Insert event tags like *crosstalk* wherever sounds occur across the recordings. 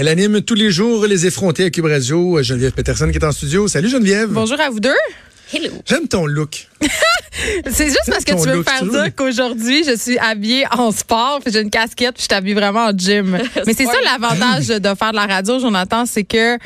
Elle anime tous les jours les effrontés à Cube Radio. Geneviève Peterson qui est en studio. Salut Geneviève. Bonjour à vous deux. Hello. J'aime ton look. C'est juste parce que tu veux me faire dire qu'aujourd'hui, je suis habillée en sport, puis j'ai une casquette, puis je suis habillée vraiment en gym. *laughs* Mais c'est ça l'avantage de faire de la radio, Jonathan, c'est que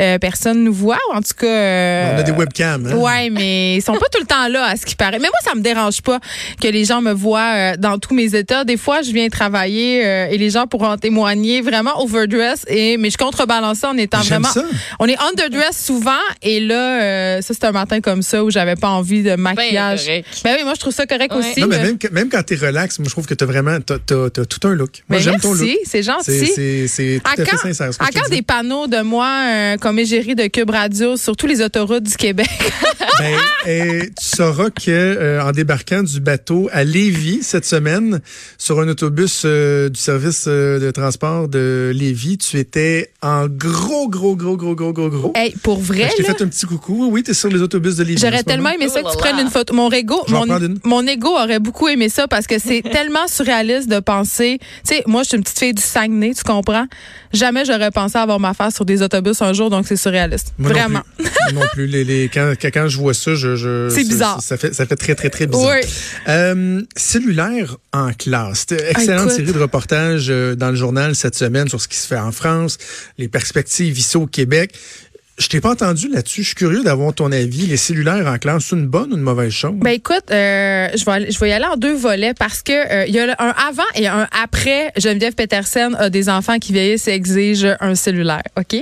euh, personne nous voit, ou en tout cas... euh, On a des webcams. Hein? Ouais, mais ils sont pas tout le temps là, à ce qui paraît. Mais moi, ça me dérange pas que les gens me voient euh, dans tous mes états. Des fois, je viens travailler euh, et les gens pourront en témoigner vraiment overdress. Et mais je contrebalance ça en étant vraiment. ça. On est underdress souvent. Et là, euh, ça c'est un matin comme ça où j'avais pas envie de maquillage. correct. Ben oui, moi je trouve ça correct Ouais. aussi. Non, mais là. même, même quand t'es relax, moi, je trouve que t'as vraiment, t'as, t'as- t'as tout un look. Moi, Ben, j'aime ton look. c'est C'est, gentil. c'est, tout À à fait sincère. ce que à je te quand dis. des panneaux de moi euh, comme égérie de Cube Radio sur tous les autoroutes du Québec? *laughs* Ben, et tu sauras que euh, en débarquant du bateau à Lévis cette semaine sur un autobus euh, du service euh, de transport de Lévis, tu étais en gros, gros, gros, gros, gros, gros, gros. hey, pour vrai, je t'ai fait un petit coucou. Oui, t'es sur les autobus de Lévis. J'aurais tellement aimé ça que Oh tu là prennes. Une photo. Mon ego, mon, ego aurait beaucoup aimé ça parce que c'est *laughs* tellement surréaliste de penser. Tu sais, moi, je suis une petite fille du Saguenay, tu comprends? Jamais j'aurais pensé avoir ma face sur des autobus un jour, donc c'est surréaliste. Moi non Vraiment. plus. Moi non plus. Les, les- quand, je vois ça, je, je C'est bizarre. Ça, fait, ça fait très, très, très bizarre. Oui. Euh, cellulaire en classe. C'était Excellente écoute. série de reportages euh, dans le journal cette semaine sur ce qui se fait en France, les perspectives ici au Québec. Je t'ai pas entendu là-dessus. Je suis curieux d'avoir ton avis. Les cellulaires en classe, c'est une bonne ou une mauvaise chose? Ben écoute, euh, je vais aller- je vais y aller en deux volets parce que euh, il y a un avant et un après. Geneviève Petersen a des enfants qui vieillissent et exigent un cellulaire, ok?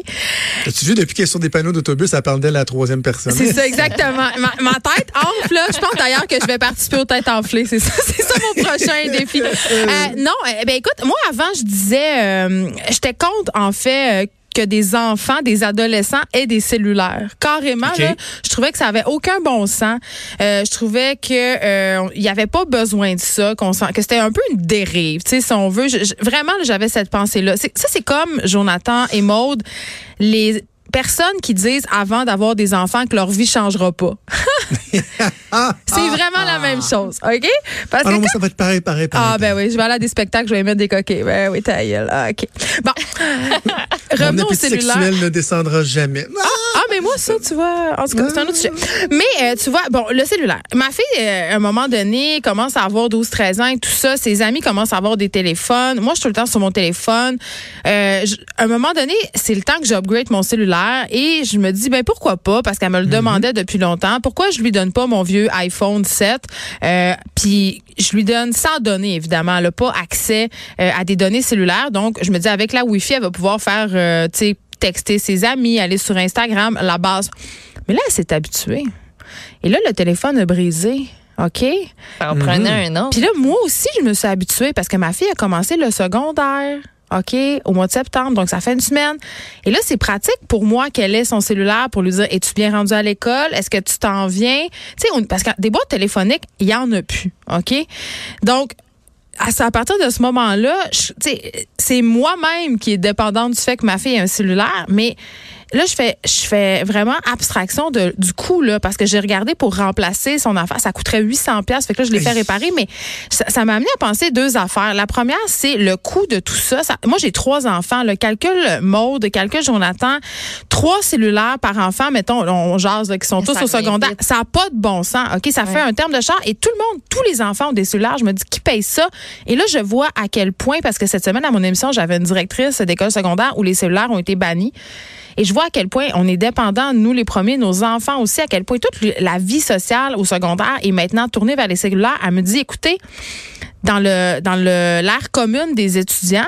As-tu vu, depuis qu'elle est sur des panneaux d'autobus, elle parle d'elle à la troisième personne? C'est ça exactement. Ma, ma tête enfle. là. Je pense d'ailleurs que je vais participer aux têtes enflées. C'est ça, c'est ça mon prochain défi. Euh, non, euh, ben écoute, moi avant je disais, euh, j'étais contre en fait. Que des enfants, des adolescents aient des cellulaires. Carrément, là, je trouvais que ça avait aucun bon sens. Euh, je trouvais que euh, il y avait pas besoin de ça, qu'on sent, que c'était un peu une dérive, tu sais, si on veut. Je- je- vraiment, j'avais cette pensée-là. Ça, c'est comme Jonathan et Maude, les personnes qui disent avant d'avoir des enfants que leur vie changera pas. *laughs* C'est vraiment la même chose, OK? Parce ah que moi, ça va être pareil, pareil, pareil. ah, ben oui, je vais aller à des spectacles, je vais mettre des coquets. Ben oui, ta gueule. Ah, OK. Bon. *laughs* Revenons au cellulaire. ne descendra jamais. Ah! Ah, mais moi, ça, tu vois, en tout cas, c'est un autre sujet. Mais, euh, tu vois, bon, le cellulaire. Ma fille, euh, à un moment donné, commence à avoir 12, 13 ans et tout ça. Ses amis commencent à avoir des téléphones. Moi, je suis tout le temps sur mon téléphone. Euh, je- à un moment donné, c'est le temps que j'upgrade mon cellulaire et je me dis, ben, pourquoi pas? Parce qu'elle me le demandait depuis longtemps. Pourquoi je lui donne pas mon vieux iPhone 7? Euh, Puis, je lui donne sans données, évidemment. Elle n'a pas accès euh, à des données cellulaires. Donc, je me dis, avec la Wi-Fi, elle va pouvoir faire, euh, tu sais, texter ses amis, aller sur Instagram, la base. Mais là, elle s'est habituée. Et là, le téléphone a brisé. OK? En prenait un autre. Puis là, moi aussi, je me suis habituée parce que ma fille a commencé le secondaire. OK, au mois de septembre, donc ça fait une semaine. Et là, c'est pratique pour moi qu'elle ait son cellulaire pour lui dire Es-tu bien rendu à l'école? Est-ce que tu t'en viens Tu sais, parce que des boîtes téléphoniques, il y en a plus. OK? Donc, à, partir de ce moment-là, c'est moi-même qui est dépendante du fait que ma fille a un cellulaire, mais là, je fais, je fais vraiment abstraction de, du coût, là, parce que j'ai regardé pour remplacer son affaire. Ça coûterait 800 pièces Fait que là, je l'ai fait réparer, mais ça ça m'a amené à penser deux affaires. La première, c'est le coût de tout ça. Ça- moi, j'ai trois enfants. Le calcul mode, calcul Jonathan, trois cellulaires par enfant, mettons, on jase, là, qui sont tous au secondaire. vite. Ça n'a pas de bon sens. OK? Ça fait un terme de char et tout le monde, tous les enfants ont des cellulaires. Je me dis, qui paye ça? Et là, je vois à quel point, parce que cette semaine, à mon émission, j'avais une directrice d'école secondaire où les cellulaires ont été bannis. Et je vois à quel point on est dépendant, nous les premiers, nos enfants aussi, à quel point toute la vie sociale au secondaire est maintenant tournée vers les cellulaires. Elle me dit, écoutez, dans le dans le l'ère commune des étudiants,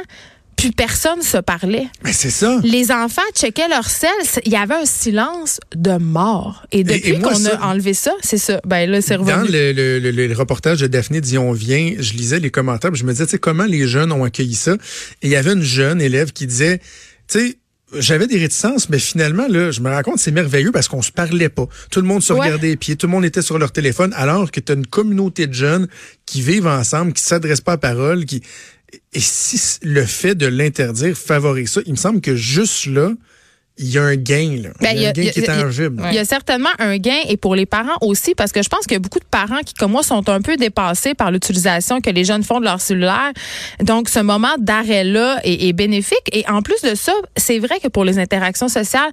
plus personne se parlait. Mais c'est ça. Les enfants checkaient leur sel, il y avait un silence de mort. Et depuis qu'on a enlevé ça, c'est ça. Ben là, c'est Dans revenu. le, le, le- le reportage de Daphné Dion vient, je lisais les commentaires, puis je me disais, tu sais, comment les jeunes ont accueilli ça? Et il y avait une jeune élève qui disait, tu sais, j'avais des réticences, mais finalement, là, je me rends compte, c'est merveilleux parce qu'on se parlait pas. Tout le monde se Ouais. regardait les pieds, tout le monde était sur leur téléphone, alors que tu as une communauté de jeunes qui vivent ensemble, qui s'adressent pas à parole, qui et si le fait de l'interdire favorise ça, il me semble que juste là, il y a un gain là. Ben, il y a un gain qui est tangible. Il y a certainement un gain et pour les parents aussi, parce que je pense qu'il y a beaucoup de parents qui, comme moi, sont un peu dépassés par l'utilisation que les jeunes font de leur cellulaire. Donc, ce moment d'arrêt-là est, est bénéfique. Et en plus de ça, c'est vrai que pour les interactions sociales,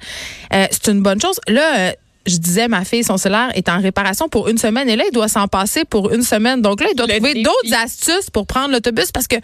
euh, c'est une bonne chose. Là, euh, je disais, ma fille, son cellulaire est en réparation pour une semaine et là, il doit s'en passer pour une semaine. Donc là, il doit Le trouver d'autres astuces pour prendre l'autobus parce que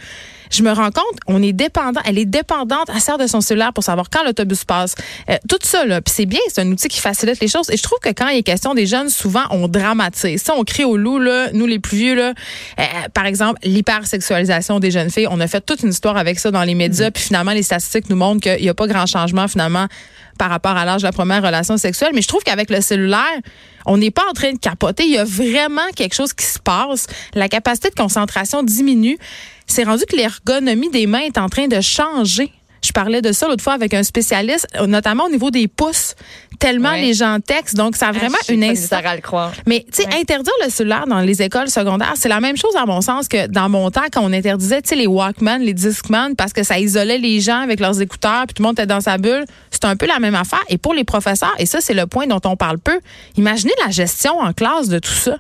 je me rends compte, on est dépendant, elle est dépendante, elle sert de son cellulaire pour savoir quand l'autobus passe. Euh, tout ça, là, puis c'est bien, c'est un outil qui facilite les choses. Et je trouve que quand il est question des jeunes, souvent, on dramatise. Ça, on crie au loup, là, nous les plus vieux, là, euh, par exemple, l'hypersexualisation des jeunes filles. On a fait toute une histoire avec ça dans les médias, puis finalement, les statistiques nous montrent qu'il n'y a pas grand changement, finalement, par rapport à l'âge de la première relation sexuelle. Mais je trouve qu'avec le cellulaire, on n'est pas en train de capoter. Il y a vraiment quelque chose qui se passe. La capacité de concentration diminue. C'est rendu que l'ergonomie des mains est en train de changer. Je parlais de ça l'autre fois avec un spécialiste, notamment au niveau des pouces. Tellement Ouais. les gens textent. Donc, ça a vraiment Ah, une incidence. misère à le croire. Mais tu sais, Ouais. interdire le cellulaire dans les écoles secondaires, c'est la même chose à mon sens que dans mon temps quand on interdisait tu sais les Walkman, les Discman parce que ça isolait les gens avec leurs écouteurs puis tout le monde était dans sa bulle. C'est un peu la même affaire et pour les professeurs et ça c'est le point dont on parle peu. Imaginez la gestion en classe de tout ça.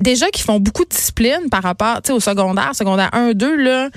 Déjà qui font beaucoup de discipline par rapport tu sais, au secondaire, secondaire 1, 2, là,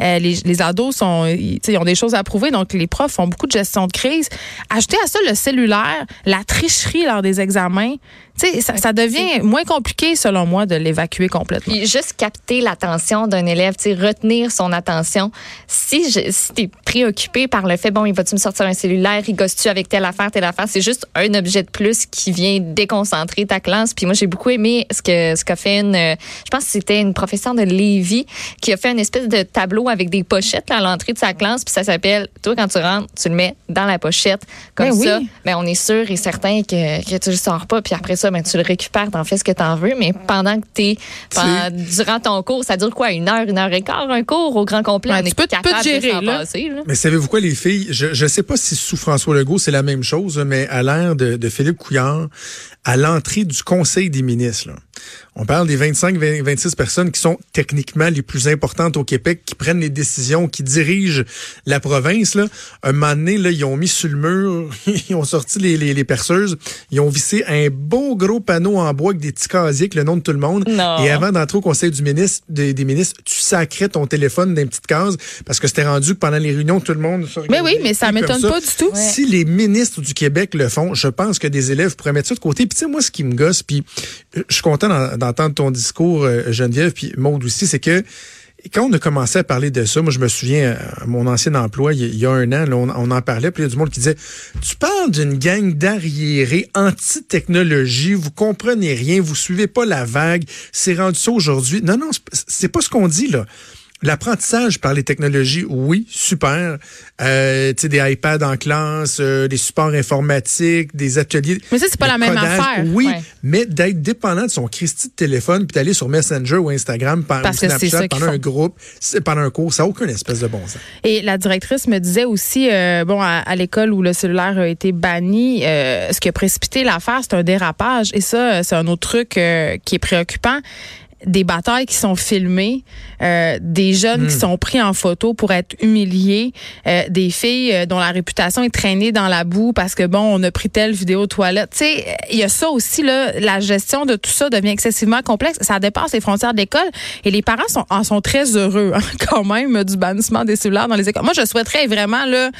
euh, les, les ados sont, ils, tu ils ont des choses à prouver, donc les profs font beaucoup de gestion de crise. Ajouter à ça le cellulaire, la tricherie lors des examens, tu ça, ça devient moins compliqué, selon moi, de l'évacuer complètement. Puis juste capter l'attention d'un élève, tu retenir son attention. Si, je, si t'es préoccupé par le fait, bon, il va-tu me sortir un cellulaire, il gosse-tu avec telle affaire, telle affaire, c'est juste un objet de plus qui vient déconcentrer ta classe. Puis moi, j'ai beaucoup aimé ce que ce qu'a fait une, euh, je pense que c'était une professeure de Lévis qui a fait une espèce de tableau avec des pochettes là, à l'entrée de sa classe, puis ça s'appelle, toi, quand tu rentres, tu le mets dans la pochette. Comme Ben oui. ça, ben, on est sûr et certain que, que tu le sors pas, puis après ça, ben, tu le récupères, t'en fais ce que t'en veux, mais pendant que t'es, pendant- durant ton cours, ça dure quoi, une heure, une heure et quart, un cours au grand complet? On tu est peux- peux te capable gérer, de s'en là. passer, là. Mais savez-vous quoi, les filles? Je ne sais pas si sous François Legault, c'est la même chose, mais à l'ère de, de Philippe Couillard, à l'entrée du Conseil des ministres, là, on parle des 25-26 personnes qui sont techniquement les plus importantes au Québec, qui prennent les décisions, qui dirigent la province. Là. Un moment donné, là, ils ont mis sur le mur, *laughs* ils ont sorti les, les, les perceuses, ils ont vissé un beau gros panneau en bois avec des petits casiers avec le nom de tout le monde. Non. Et avant d'entrer au Conseil du ministre, des, des ministres, tu sacrais ton téléphone dans une petite case parce que c'était rendu que pendant les réunions, tout le monde se Mais oui, mais ça m'étonne pas du tout. Si les ministres du Québec le font, je pense que des élèves pourraient mettre ça de côté. Tu sais, moi, ce qui me gosse, puis euh, je suis content d'en- d'entendre ton discours, euh, Geneviève, puis Maude aussi, c'est que quand on a commencé à parler de ça, moi je me souviens, euh, à mon ancien emploi, il y a- un an, on, en parlait, puis il y a du monde qui disait, tu parles d'une gang d'arriérés anti-technologie, vous comprenez rien, vous suivez pas la vague, c'est rendu ça aujourd'hui. Non, non, c'est pas ce qu'on dit, là. L'apprentissage par les technologies, oui, super. Euh, tu sais, des iPads en classe, euh, des supports informatiques, des ateliers. Mais ça, c'est pas la même affaire. Oui, Ouais. mais d'être dépendant de son Christy de téléphone puis d'aller sur Messenger ou Instagram par, Parce ou Snapchat pendant un groupe, pendant un cours, ça n'a aucune espèce de bon sens. Et la directrice me disait aussi, euh, bon, à, à l'école où le cellulaire a été banni, ce qui a précipité l'affaire, c'est un dérapage. Et ça, c'est un autre truc qui est préoccupant. Des batailles qui sont filmées, euh, des jeunes qui sont pris en photo pour être humiliés, euh, des filles euh, dont la réputation est traînée dans la boue parce que bon, on a pris telle vidéo aux toilettes. Tu sais, il y a ça aussi là, la gestion de tout ça devient excessivement complexe. Ça dépasse les frontières de l'école et les parents sont en sont très heureux hein, *laughs* quand même du bannissement des cellulaires dans les écoles. Moi, je souhaiterais vraiment là.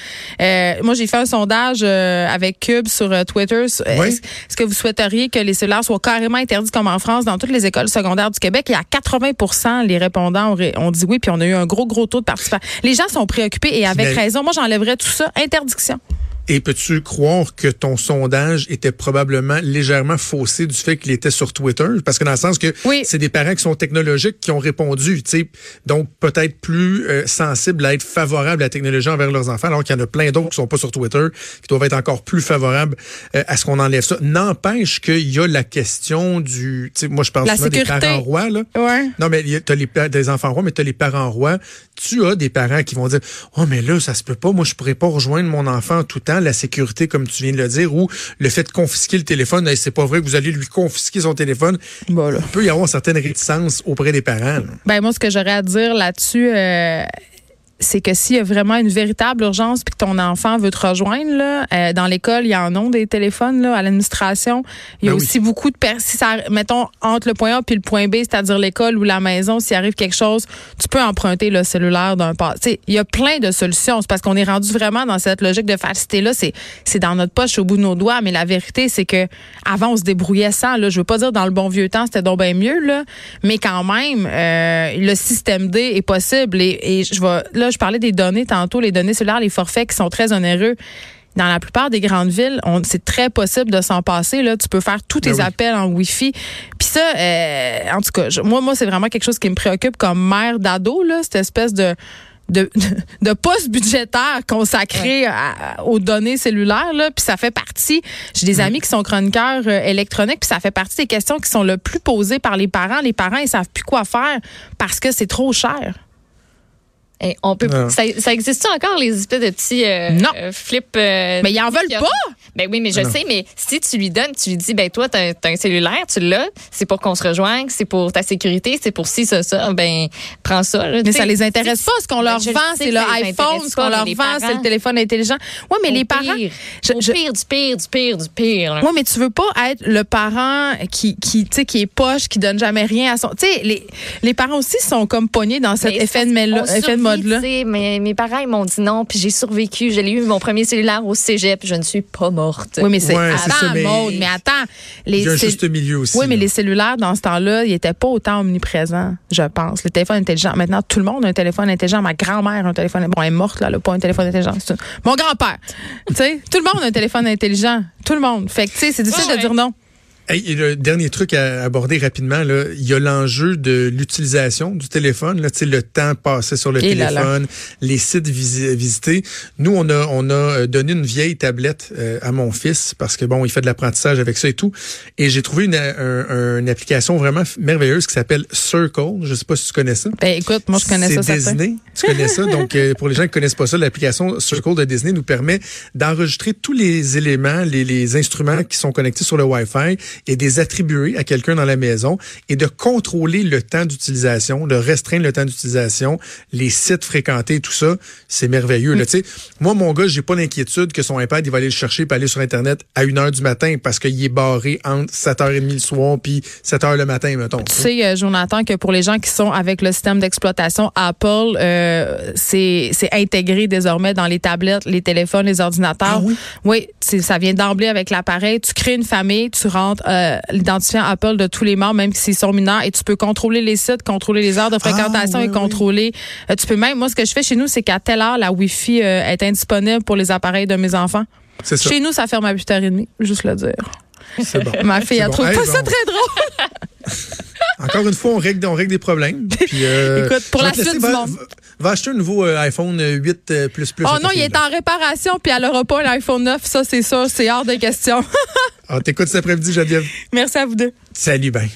euh, moi, j'ai fait un sondage euh, avec Cube sur euh, Twitter. Oui. est-ce que vous souhaiteriez que les cellulaires soient carrément interdits comme en France dans toutes les écoles secondaires du Québec? Et à 80 les répondants ont, dit oui, puis on a eu un gros, gros taux de participation. Les gens sont préoccupés et avec Mais- raison. Moi, j'enlèverais tout ça. Interdiction. Et peux-tu croire que ton sondage était probablement légèrement faussé du fait qu'il était sur Twitter? Parce que dans le sens que Oui. c'est des parents qui sont technologiques qui ont répondu, tu sais, donc peut-être plus euh, sensibles à être favorables à la technologie envers leurs enfants, alors qu'il y en a plein d'autres qui sont pas sur Twitter, qui doivent être encore plus favorables euh, à ce qu'on enlève ça. N'empêche qu'il y a la question du, moi je parle souvent des parents rois, là. Ouais. Non, mais tu as les, pa- des enfants rois, mais tu as les parents rois. Tu as des parents qui vont dire Oh, mais là, ça se peut pas. Moi, je pourrais pas rejoindre mon enfant en tout temps. La sécurité, comme tu viens de le dire, ou le fait de confisquer le téléphone. Hey, c'est pas vrai que vous allez lui confisquer son téléphone. Il peut y avoir une certaine réticence auprès des parents. là. Ben moi, ce que j'aurais à dire là-dessus, euh, c'est que s'il y a vraiment une véritable urgence puis que ton enfant veut te rejoindre, là, euh, dans l'école, il y en a des téléphones là, à l'administration. Il y a Ben oui. aussi beaucoup de personnes. Si ça, mettons, entre le point A puis le point B, c'est-à-dire l'école ou la maison, s'il arrive quelque chose, tu peux emprunter le cellulaire d'un pas. Tu sais, il y a plein de solutions. C'est parce qu'on est rendu vraiment dans cette logique de facilité-là. C'est, c'est dans notre poche, au bout de nos doigts. Mais la vérité, c'est que avant, on se débrouillait sans. Là. Je veux pas dire dans le bon vieux temps, c'était donc bien mieux, là. Mais quand même, euh, le système D est possible. Et, et je vais, là, je parlais des données tantôt, les données cellulaires, les forfaits qui sont très onéreux. Dans la plupart des grandes villes, c'est très possible de s'en passer. Là, tu peux faire tous tes Ben oui. appels en Wi-Fi. Puis ça, euh, en tout cas, je- moi, moi, c'est vraiment quelque chose qui me préoccupe comme mère d'ado, là, cette espèce de de, de poste budgétaire consacré à- aux données cellulaires là puis ça fait partie j'ai des amis qui sont chroniqueurs euh, électroniques puis ça fait partie des questions qui sont le plus posées par les parents les parents ils savent plus quoi faire parce que c'est trop cher Et on peut, Non. ça, ça existe encore, les espèces de petits euh, Non. euh, flip. euh, mais ils en veulent pas Ben oui, mais je Ah non. sais, mais si tu lui donnes, tu lui dis, ben toi, t'as as un cellulaire, tu l'as, c'est pour qu'on se rejoigne, c'est pour ta sécurité, c'est pour ci, ça, ça, ben prends ça. là, mais ça les intéresse Si pas ce qu'on leur vend c'est le iPhone ce qu'on leur vend c'est le téléphone intelligent ouais mais Au les parents pire, je- au je- pire, du pire, du pire, du pire. là. Oui, mais tu veux pas être le parent qui, qui, tu sais, qui est poche, qui donne jamais rien à son. Tu sais, les, les parents aussi sont comme pognés dans cet Mais effet mode-là. mes parents, ils m'ont dit non, puis j'ai survécu. J'ai eu mon premier cellulaire au cégep, je ne suis pas morte. Oui, mais c'est. Ouais, attends, ça, mais- Maude, mais attends. Les Il y a un cell- juste milieu aussi. Oui, mais là. les cellulaires, dans ce temps-là, ils n'étaient pas autant omniprésents, je pense. Le téléphone intelligent. Maintenant, tout le monde a un téléphone intelligent. Ma grand-mère a un téléphone. Bon, elle est morte, là, elle n'a pas un téléphone intelligent. Une- Mon grand-père. tu sais, tout le monde a un téléphone intelligent. Tout le monde. Fait que, tu sais, c'est difficile Ouais, de dire non. Hey, et le dernier truc à aborder rapidement, là, il y a l'enjeu de l'utilisation du téléphone, là, le temps passé sur le Et là là. téléphone, les sites visi- visités. Nous, on a, on a euh, donné une vieille tablette euh, à mon fils parce que bon, il fait de l'apprentissage avec ça et tout. Et j'ai trouvé une, un- une application vraiment merveilleuse qui s'appelle Circle. Je sais pas si tu connais ça. Ben, écoute, moi, je connais ça, C'est. Disney. Tu connais ça? Donc, euh, pour les gens qui connaissent pas ça, l'application Circle de Disney nous permet d'enregistrer tous les éléments, les, les instruments qui sont connectés sur le Wi-Fi et des attribuer à quelqu'un dans la maison et de contrôler le temps d'utilisation, de restreindre le temps d'utilisation, les sites fréquentés, tout ça. C'est merveilleux. là. Sais, moi, mon gars, j'ai pas d'inquiétude que son iPad, il va aller le chercher et aller sur Internet à 1 heure du matin parce qu'il est barré entre 7h30 le soir puis 7h le matin, mettons. Tu sais, euh, Jonathan, que pour les gens qui sont avec le système d'exploitation Apple, euh, c'est c'est intégré désormais dans les tablettes, les téléphones, les ordinateurs. Ah oui? Oui, ça vient d'emblée avec l'appareil. Tu crées une famille, tu rentres euh, l'identifiant Apple de tous les membres, même s'ils sont mineurs, et tu peux contrôler les sites, contrôler les heures de fréquentation Ah, oui, et contrôler. euh, tu peux même, moi, ce que je fais chez nous, c'est qu'à telle heure, la Wi-Fi euh, est indisponible pour les appareils de mes enfants. C'est ça. Chez nous, ça ferme à 8h30, juste le dire. C'est bon. Ma fille, elle bon. trouve Hey, pas ça très drôle. *laughs* Encore une fois, on règle, on règle des problèmes. Puis, euh, Écoute, pour la suite du va, monde. va- va acheter un nouveau euh, iPhone 8 euh, plus plus. Oh non, il est en réparation, puis elle aura pas un iPhone 9, ça c'est ça, c'est hors de question. Ah, t'écoutes cet après-midi, Geneviève. Merci à vous deux. Salut, ben.